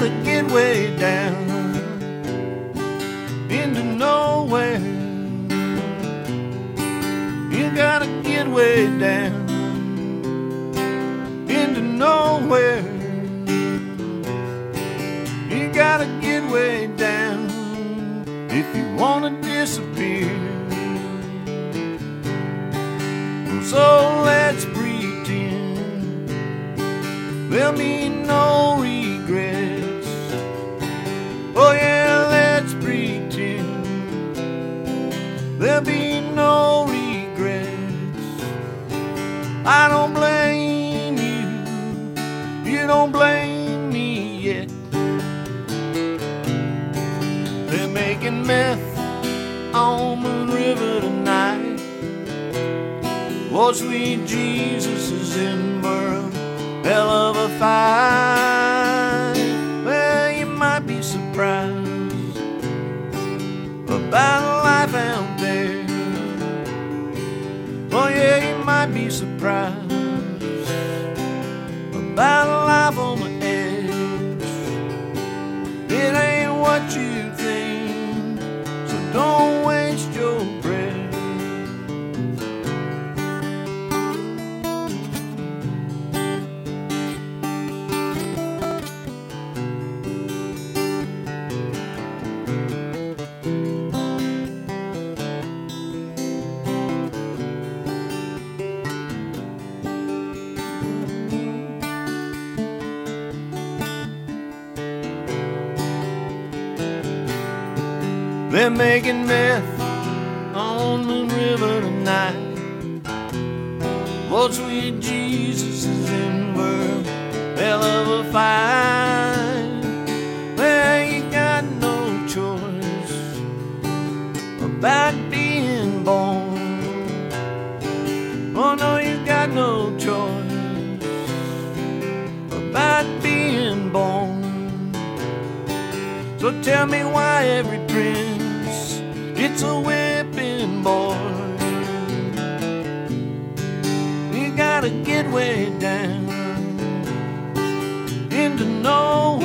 gotta get way down into nowhere. You gotta get way down into nowhere. You gotta get way down if you wanna disappear. So let's pretend there'll be no regrets. There'll be no regrets. I don't blame you, you don't blame me yet. They're making meth on Moon River tonight. Lord, sweet Jesus is in for might be surprised They're making meth on Moon River tonight. Lord, sweet Jesus is in for a hell of a fight. Well, you got no choice about being born. Oh, no, you got no choice about being born. So tell me why every prince gotta get way down. Into no